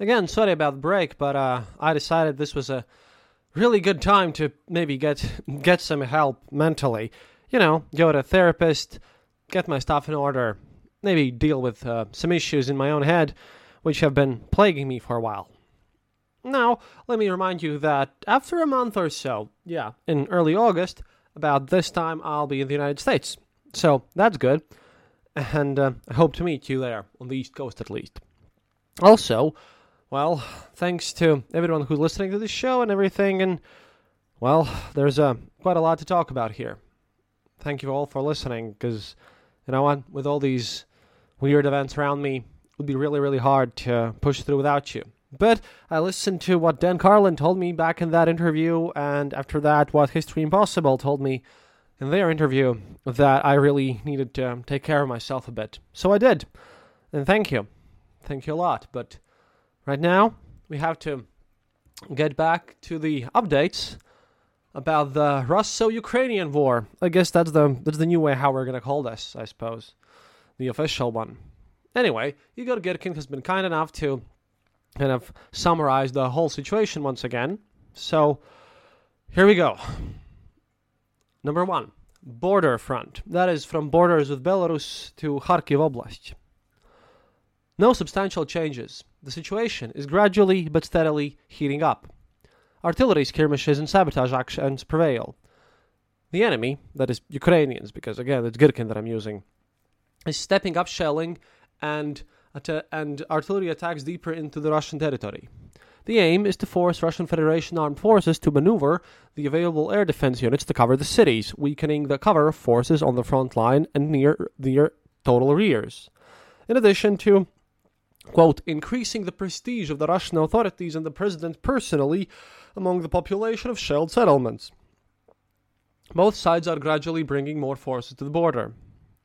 Again, sorry about the break, but uh, I decided this was a really good time to maybe get get some help mentally. You know, go to a therapist, get my stuff in order, maybe deal with uh, some issues in my own head, which have been plaguing me for a while. Now, let me remind you that after a month or so, yeah, in early August, about this time I'll be in the United States. So that's good. And uh, I hope to meet you there, on the East Coast at least. Also, well, thanks to everyone who's listening to this show and everything, and well, there's uh, quite a lot to talk about here. Thank you all for listening, because you know what, with all these weird events around me, it would be really, really hard to push through without you. But I listened to what Dan Carlin told me back in that interview, and after that, what History Impossible told me in their interview, that I really needed to take care of myself a bit. So I did. And thank you. Thank you a lot. But Right now, we have to get back to the updates about the Russo-Ukrainian war. I guess that's the that's the new way how we're gonna call this, I suppose, the official one. Anyway, Igor Girkin has been kind enough to kind of summarize the whole situation once again. So here we go. Number one, border front. That is from borders with Belarus to Kharkiv Oblast. No substantial changes. The situation is gradually but steadily heating up. Artillery skirmishes and sabotage actions prevail. The enemy, that is Ukrainians, because again it's Girkin that I'm using, is stepping up shelling and and artillery attacks deeper into the Russian territory. The aim is to force Russian Federation armed forces to maneuver the available air defense units to cover the cities, weakening the cover of forces on the front line and near their total rears. In addition to quote, increasing the prestige of the Russian authorities and the president personally among the population of shelled settlements. Both sides are gradually bringing more forces to the border.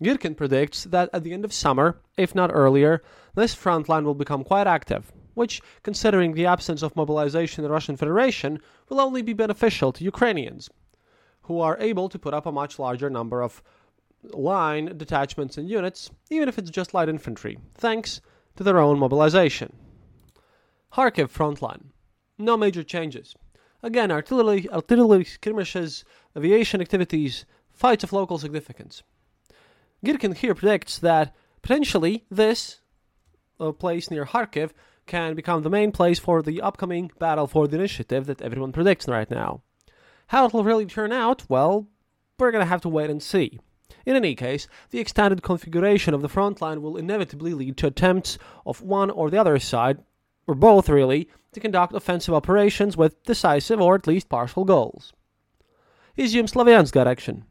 Girkin predicts that at the end of summer, if not earlier, this front line will become quite active, which, considering the absence of mobilization in the Russian Federation, will only be beneficial to Ukrainians, who are able to put up a much larger number of line detachments and units, even if it's just light infantry, thanks to their own mobilization. Kharkiv frontline. No major changes. Again, artillery, artillery skirmishes, aviation activities, fights of local significance. Girkin here predicts that potentially this uh, place near Kharkiv can become the main place for the upcoming battle for the initiative that everyone predicts right now. How it will really turn out, well, we're gonna have to wait and see. In any case, the extended configuration of the front line will inevitably lead to attempts of one or the other side, or both really, to conduct offensive operations with decisive or at least partial goals. Izium Slavyansk direction.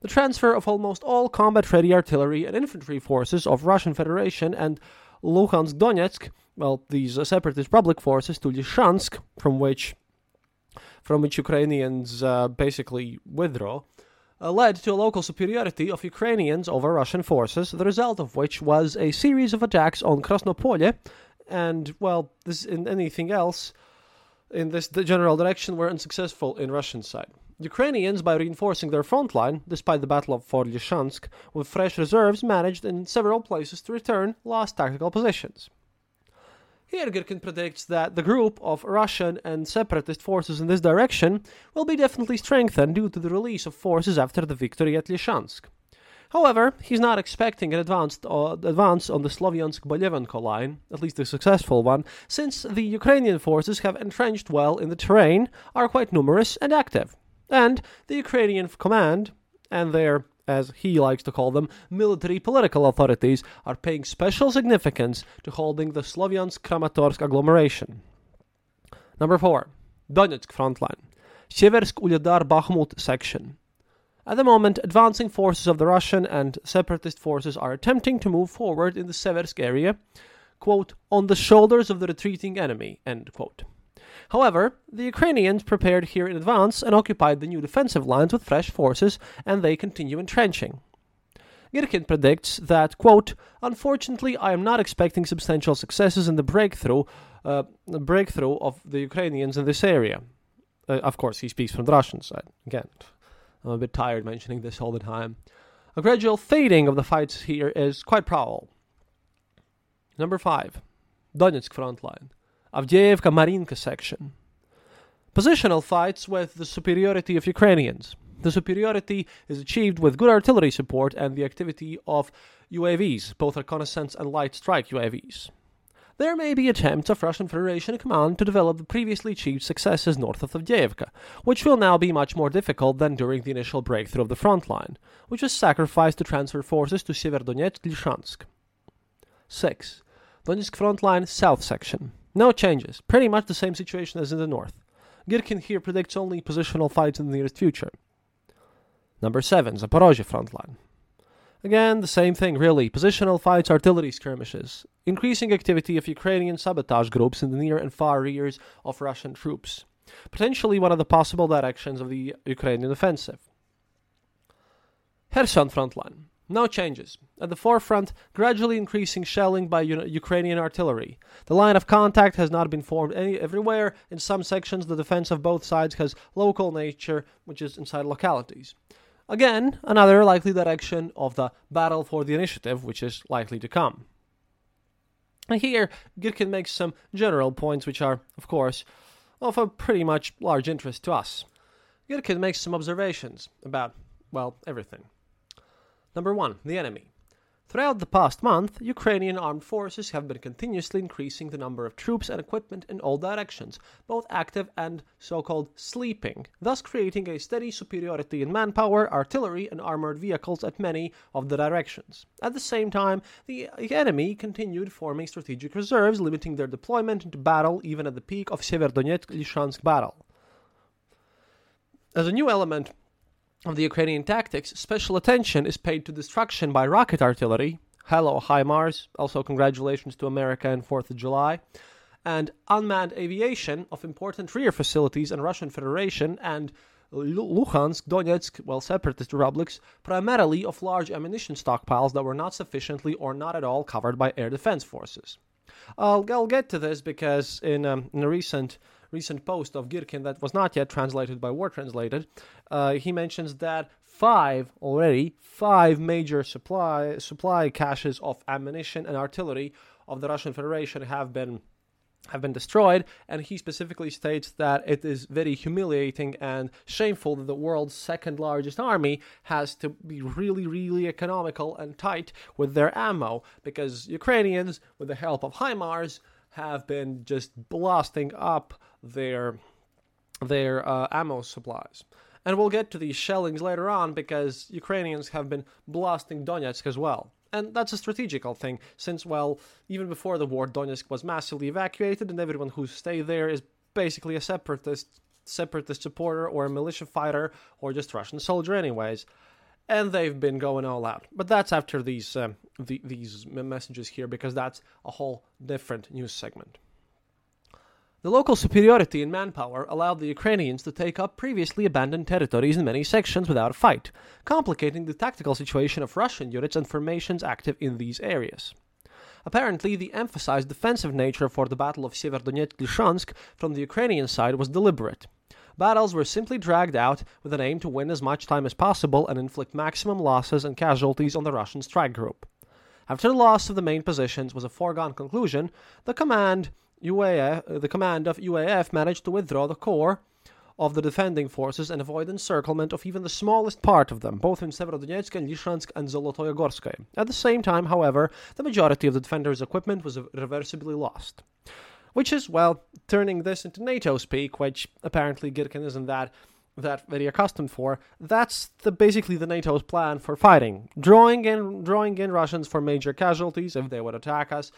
The transfer of almost all combat-ready artillery and infantry forces of Russian Federation and Luhansk Donetsk, well, these separatist public forces to Lysychansk, from which from which Ukrainians uh, basically withdraw, uh, Uh, led to a local superiority of Ukrainians over Russian forces, the result of which was a series of attacks on Krasnopole, and, well, this and anything else in this the general direction were unsuccessful in Russian side. Ukrainians, by reinforcing their front line, despite the Battle of Fort Lysychansk, with fresh reserves, managed in several places to return lost tactical positions. Here, Girkin predicts that the group of Russian and separatist forces in this direction will be definitely strengthened due to the release of forces after the victory at Lysychansk. However, he's not expecting an advanced, uh, advance on the Slovyansk Bolyevenko line, at least a successful one, since the Ukrainian forces have entrenched well in the terrain, are quite numerous and active. And the Ukrainian command and their as he likes to call them, military political authorities are paying special significance to holding the Slovyansk Kramatorsk agglomeration. Number 4. Donetsk frontline. Seversk Ulyadar Bakhmut section. At the moment, advancing forces of the Russian and separatist forces are attempting to move forward in the Seversk area, quote, on the shoulders of the retreating enemy, end quote. However, the Ukrainians prepared here in advance and occupied the new defensive lines with fresh forces, and they continue entrenching. Girkin predicts that, quote, Unfortunately, I am not expecting substantial successes in the breakthrough, uh, breakthrough of the Ukrainians in this area. Uh, of course, he speaks from the Russian side. Again, I'm a bit tired mentioning this all the time. A gradual fading of the fights here is quite probable. Number 5. Donetsk front line. Avdiivka Marinka section. Positional fights with the superiority of Ukrainians. The superiority is achieved with good artillery support and the activity of UAVs, both reconnaissance and light strike UAVs. There may be attempts of Russian Federation command to develop the previously achieved successes north of Avdiivka, which will now be much more difficult than during the initial breakthrough of the front line, which was sacrificed to transfer forces to Severdonetsk Lysychansk. 6. Donetsk front line south section. No changes. Pretty much the same situation as in the north. Girkin here predicts only positional fights in the nearest future. Number 7. Zaporozhye front line. Again, the same thing, really. Positional fights, artillery skirmishes. Increasing activity of Ukrainian sabotage groups in the near and far rears of Russian troops. Potentially one of the possible directions of the Ukrainian offensive. Kherson front line. No changes. At the forefront, gradually increasing shelling by U- Ukrainian artillery. The line of contact has not been formed any, everywhere. In some sections, the defense of both sides has local nature, which is inside localities. Again, another likely direction of the battle for the initiative, which is likely to come. And here, Girkin makes some general points, which are, of course, of a pretty much large interest to us. Girkin makes some observations about, well, everything. Number one, the enemy. Throughout the past month, Ukrainian armed forces have been continuously increasing the number of troops and equipment in all directions, both active and so called sleeping, thus creating a steady superiority in manpower, artillery, and armored vehicles at many of the directions. At the same time, the enemy continued forming strategic reserves, limiting their deployment into battle even at the peak of Severdonetsk Lysychansk battle. As a new element of the Ukrainian tactics, special attention is paid to destruction by rocket artillery. Hello, HIMARS. Also, congratulations to America and 4th of July. And unmanned aviation of important rear facilities in Russian Federation and Luhansk, Donetsk, well, separatist republics, primarily of large ammunition stockpiles that were not sufficiently or not at all covered by air defense forces. I'll, I'll get to this because in, um, in a recent recent post of Girkin that was not yet translated by War Translated, uh, he mentions that five already five major supply supply caches of ammunition and artillery of the Russian Federation have been have been destroyed. And he specifically states that it is very humiliating and shameful that the world's second largest army has to be really really economical and tight with their ammo because Ukrainians with the help of HIMARS have been just blasting up their their uh, ammo supplies. And we'll get to these shellings later on because Ukrainians have been blasting Donetsk as well. And that's a strategical thing, since, well, even before the war, Donetsk was massively evacuated, and everyone who stayed there is basically a separatist, separatist supporter or a militia fighter or just Russian soldier, anyways. And they've been going all out. But that's after these um, the, these messages here, because that's a whole different news segment. The local superiority in manpower allowed the Ukrainians to take up previously abandoned territories in many sections without a fight, complicating the tactical situation of Russian units and formations active in these areas. Apparently, the emphasized defensive nature for the Battle of Severdonetsk Lysychansk from the Ukrainian side was deliberate. battles were simply dragged out with an aim to win as much time as possible and inflict maximum losses and casualties on the Russian strike group. After the loss of the main positions was a foregone conclusion, the command UAF, uh, the command of UAF managed to withdraw the core of the defending forces and avoid encirclement of even the smallest part of them, both in Severodonetsk and Lishansk and Zolotoye At the same time, however, the majority of the defenders' equipment was irreversibly lost. Which is, well, turning this into NATO speak, which apparently Girkin isn't that that very accustomed for. That's the basically the NATO's plan for fighting, drawing in drawing in Russians for major casualties if they would attack us,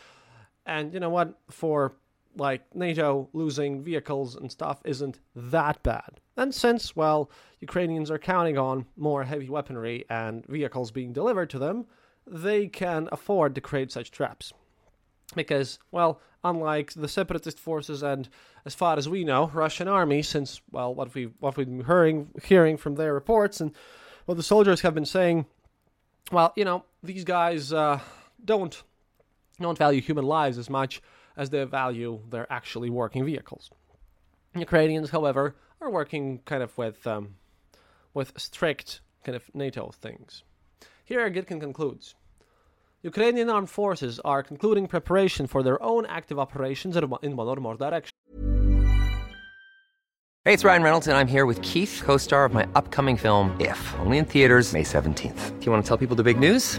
and you know what for like NATO losing vehicles and stuff isn't that bad. And since, well, Ukrainians are counting on more heavy weaponry and vehicles being delivered to them, they can afford to create such traps. Because, well, unlike the separatist forces and, as far as we know, Russian army, since, well, what, we, what we've been hearing, hearing from their reports and what the soldiers have been saying, well, you know, these guys uh, don't, don't value human lives as much as they value their actually working vehicles. Ukrainians, however, are working kind of with um, with strict kind of NATO things. Here, Girkin concludes. Ukrainian armed forces are concluding preparation for their own active operations in one or more directions. Hey, it's Ryan Reynolds, and I'm here with Keith, co star of my upcoming film, If, only in theaters, May 17th. Do you want to tell people the big news?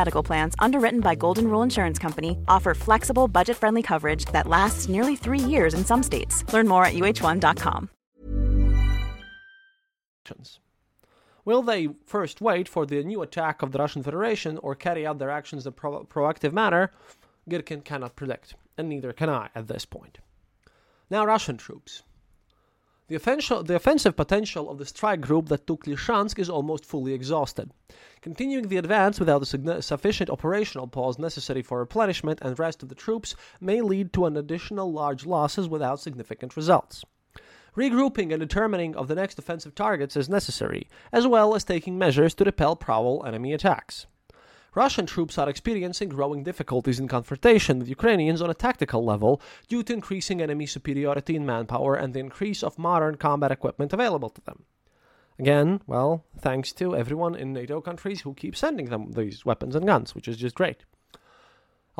Medical Plans underwritten by Golden Rule Insurance Company, offer flexible, budget friendly coverage that lasts nearly three years in some states. Learn more at uh1.com. Will they first wait for the new attack of the Russian Federation or carry out their actions in a pro- proactive manner? Girkin cannot predict, and neither can I at this point. Now, Russian troops. The, offensive, the offensive potential of the strike group that took Lysychansk is almost fully exhausted. Continuing the advance without a sufficient operational pause necessary for replenishment and rest of the troops may lead to an additional large losses without significant results. Regrouping and determining of the next offensive targets is necessary, as well as taking measures to repel prowl enemy attacks. Russian troops are experiencing growing difficulties in confrontation with Ukrainians on a tactical level due to increasing enemy superiority in manpower and the increase of modern combat equipment available to them. Again, well, thanks to everyone in NATO countries who keep sending them these weapons and guns, which is just great.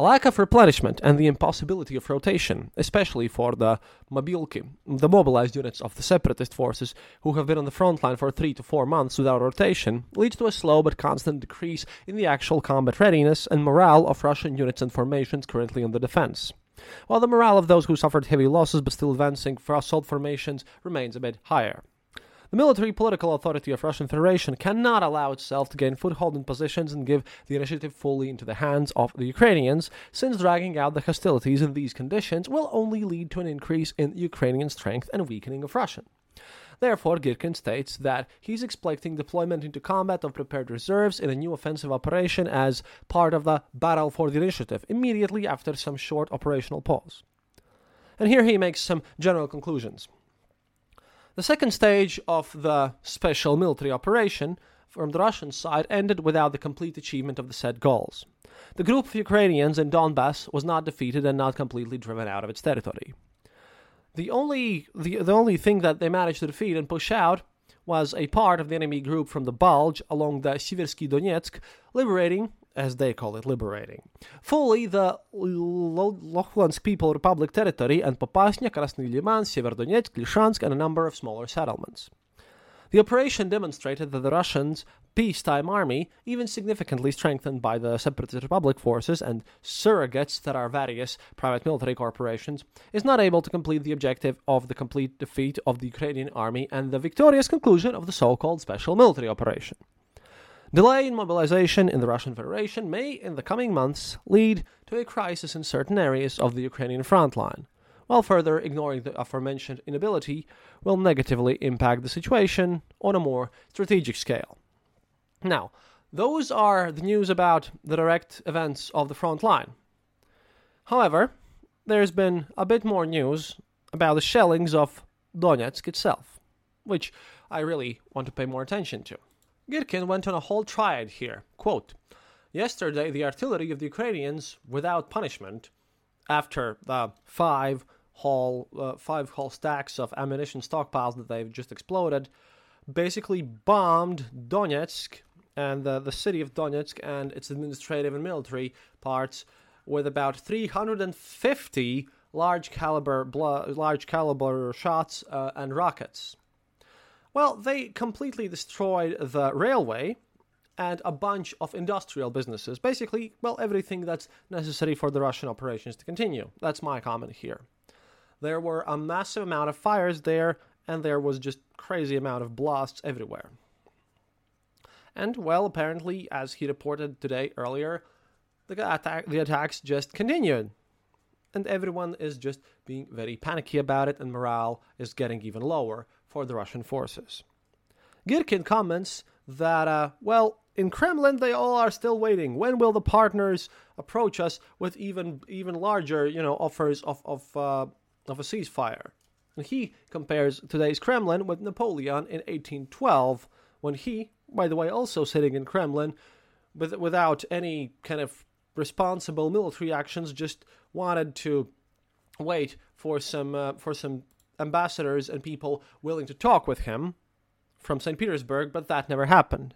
A lack of replenishment and the impossibility of rotation, especially for the mobilki, the mobilized units of the separatist forces who have been on the front line for three to four months without rotation, leads to a slow but constant decrease in the actual combat readiness and morale of Russian units and formations currently on the defense. While the morale of those who suffered heavy losses but still advancing for assault formations remains a bit higher. The military political authority of Russian Federation cannot allow itself to gain foothold in positions and give the initiative fully into the hands of the Ukrainians, since dragging out the hostilities in these conditions will only lead to an increase in Ukrainian strength and weakening of Russian. Therefore, Girkin states that he's expecting deployment into combat of prepared reserves in a new offensive operation as part of the battle for the initiative, immediately after some short operational pause. And here he makes some general conclusions. The second stage of the special military operation from the Russian side ended without the complete achievement of the said goals. The group of Ukrainians in Donbass was not defeated and not completely driven out of its territory. The only, the, the only thing that they managed to defeat and push out was a part of the enemy group from the Bulge along the Siversky Donetsk, liberating as they call it, liberating. Fully the Luhansk People Republic territory and Popasnya, Krasny Liman, Severdonetsk, Lysychansk, and a number of smaller settlements. The operation demonstrated that the Russians' peacetime army, even significantly strengthened by the Separatist Republic forces and surrogates that are various private military corporations, is not able to complete the objective of the complete defeat of the Ukrainian army and the victorious conclusion of the so called special military operation. Delay in mobilization in the Russian Federation may, in the coming months, lead to a crisis in certain areas of the Ukrainian front line, while further ignoring the aforementioned inability will negatively impact the situation on a more strategic scale. Now, those are the news about the direct events of the front line. However, there's been a bit more news about the shellings of Donetsk itself, which I really want to pay more attention to. Girkin went on a whole triad here. Quote, Yesterday, the artillery of the Ukrainians, without punishment, after the five whole uh, five whole stacks of ammunition stockpiles that they've just exploded, basically bombed Donetsk and the, the city of Donetsk and its administrative and military parts with about 350 large caliber large caliber shots uh, and rockets. Well, they completely destroyed the railway and a bunch of industrial businesses. Basically, well, everything that's necessary for the Russian operations to continue. That's my comment here. There were a massive amount of fires there, and there was just crazy amount of blasts everywhere. And well, apparently, as he reported today earlier, the attack, the attacks just continued, and everyone is just being very panicky about it, and morale is getting even lower for the Russian forces. Girkin comments that, uh, well, in Kremlin they all are still waiting. When will the partners approach us with even even larger, you know, offers of of uh, of a ceasefire? And he compares today's Kremlin with Napoleon in 1812, when he, by the way, also sitting in Kremlin, with, without any kind of responsible military actions, just wanted to wait for some uh, for some ambassadors and people willing to talk with him from St. Petersburg, but that never happened.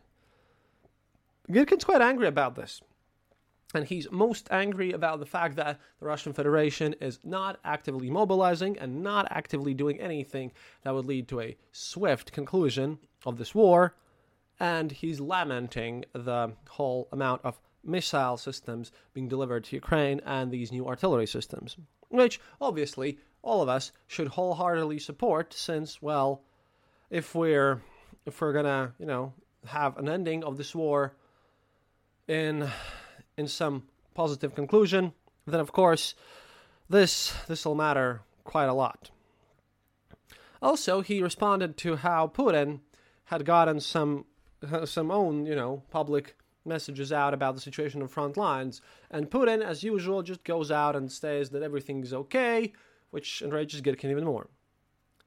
Girkin's quite angry about this. And he's most angry about the fact that the Russian Federation is not actively mobilizing and not actively doing anything that would lead to a swift conclusion of this war. And he's lamenting the whole amount of missile systems being delivered to Ukraine and these new artillery systems, which obviously all of us should wholeheartedly support since, well, if we're if we're gonna, you know, have an ending of this war in in some positive conclusion, then of course this this will matter quite a lot. Also, he responded to how Putin had gotten some some own, you know, public messages out about the situation on front lines, and Putin, as usual, just goes out and says that everything is okay, which enrages Girkin even more.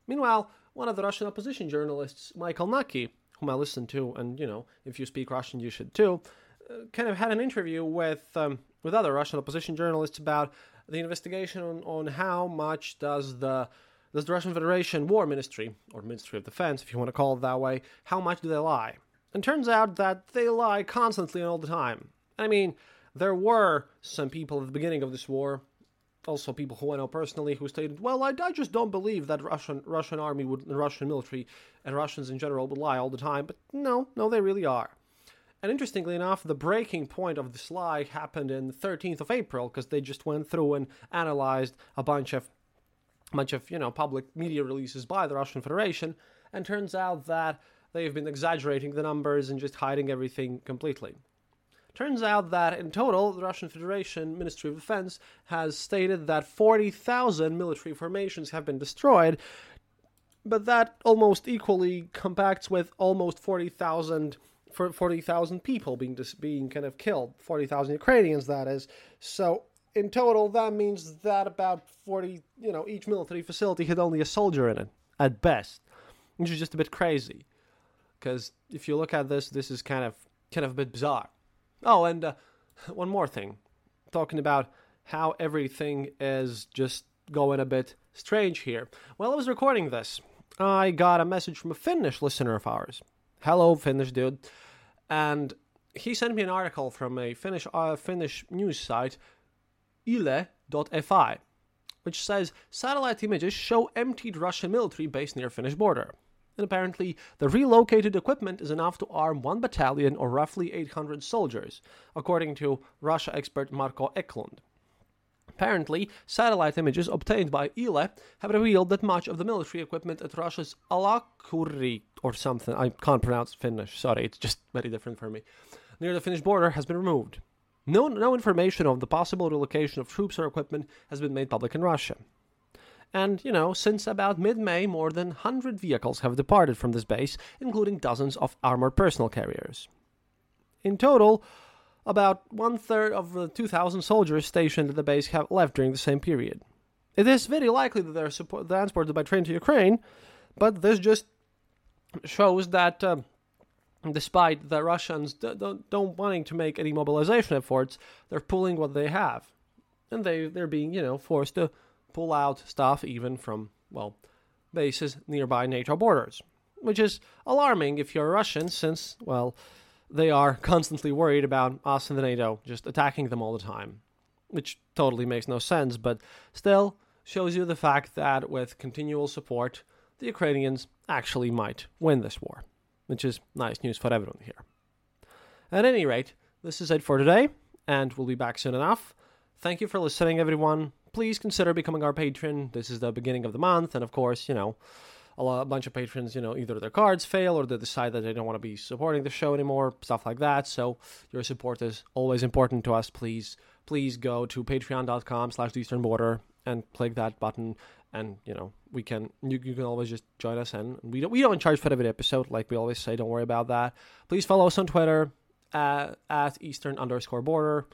Meanwhile, one of the Russian opposition journalists, Michael Nacke, whom I listen to, and you know, if you speak Russian, you should too, uh, kind of had an interview with um, with other Russian opposition journalists about the investigation on, on how much does the does the Russian Federation War Ministry or Ministry of Defense, if you want to call it that way, how much do they lie? And turns out that they lie constantly and all the time. I mean, there were some people at the beginning of this war, also people who I know personally, who stated, "Well, I, I just don't believe that Russian Russian army would, Russian military, and Russians in general would lie all the time." But no, no, they really are. And interestingly enough, the breaking point of this lie happened in the 13th of April because they just went through and analyzed a bunch of bunch of you know public media releases by the Russian Federation, and turns out that they've been exaggerating the numbers and just hiding everything completely. Turns out that in total, the Russian Federation Ministry of Defense has stated that 40,000 military formations have been destroyed, but that almost equally compacts with almost 40,000 40,000 people being dis- being kind of killed, 40,000 Ukrainians that is. So in total that means that about 40, you know, each military facility had only a soldier in it at best, which is just a bit crazy. Because if you look at this, this is kind of kind of a bit bizarre. Oh, and uh, one more thing, talking about how everything is just going a bit strange here. While I was recording this, I got a message from a Finnish listener of ours. Hello, Finnish dude, and he sent me an article from a Finnish uh, Finnish news site, Yle.fi, which says satellite images show emptied Russian military base near Finnish border and apparently the relocated equipment is enough to arm one battalion or roughly 800 soldiers, according to Russia expert Marko Eklund. Apparently, satellite images obtained by Yle have revealed that much of the military equipment at Russia's Alakuri or something, I can't pronounce Finnish, sorry, it's just very different for me, near the Finnish border has been removed. No, no information of the possible relocation of troops or equipment has been made public in Russia. And, you know, since about mid May, more than 100 vehicles have departed from this base, including dozens of armored personnel carriers. In total, about one third of the 2,000 soldiers stationed at the base have left during the same period. It is very likely that they're support- transported by train to Ukraine, but this just shows that. Uh, despite the Russians don't, don't wanting to make any mobilization efforts, they're pulling what they have, and they they're being you know forced to pull out stuff even from well bases nearby NATO borders, which is alarming if you're Russian, since well they are constantly worried about us and the NATO just attacking them all the time, which totally makes no sense, but still shows you the fact that with continual support, the Ukrainians actually might win this war which is nice news for everyone here. At any rate, this is it for today, and we'll be back soon enough. Thank you for listening, everyone. Please consider becoming our patron. This is the beginning of the month, and of course, you know, a, lot, a bunch of patrons, you know, either their cards fail or they decide that they don't want to be supporting the show anymore, stuff like that. So your support is always important to us. Please, please go to patreon.com slash eastern border and click that button and you know we can you, you can always just join us and we don't we don't charge for every episode like we always say don't worry about that please follow us on twitter at, at eastern underscore border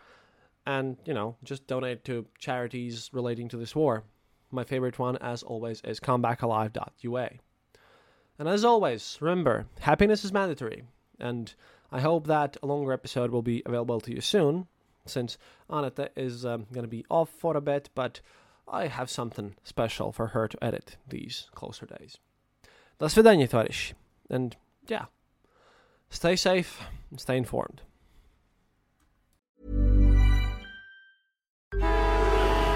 and you know just donate to charities relating to this war my favorite one as always is comebackalive.ua and as always remember happiness is mandatory and i hope that a longer episode will be available to you soon since aneta is um, going to be off for a bit but I have something special for her to edit these closer days. До свидания, товарищ. And yeah, stay safe and stay informed.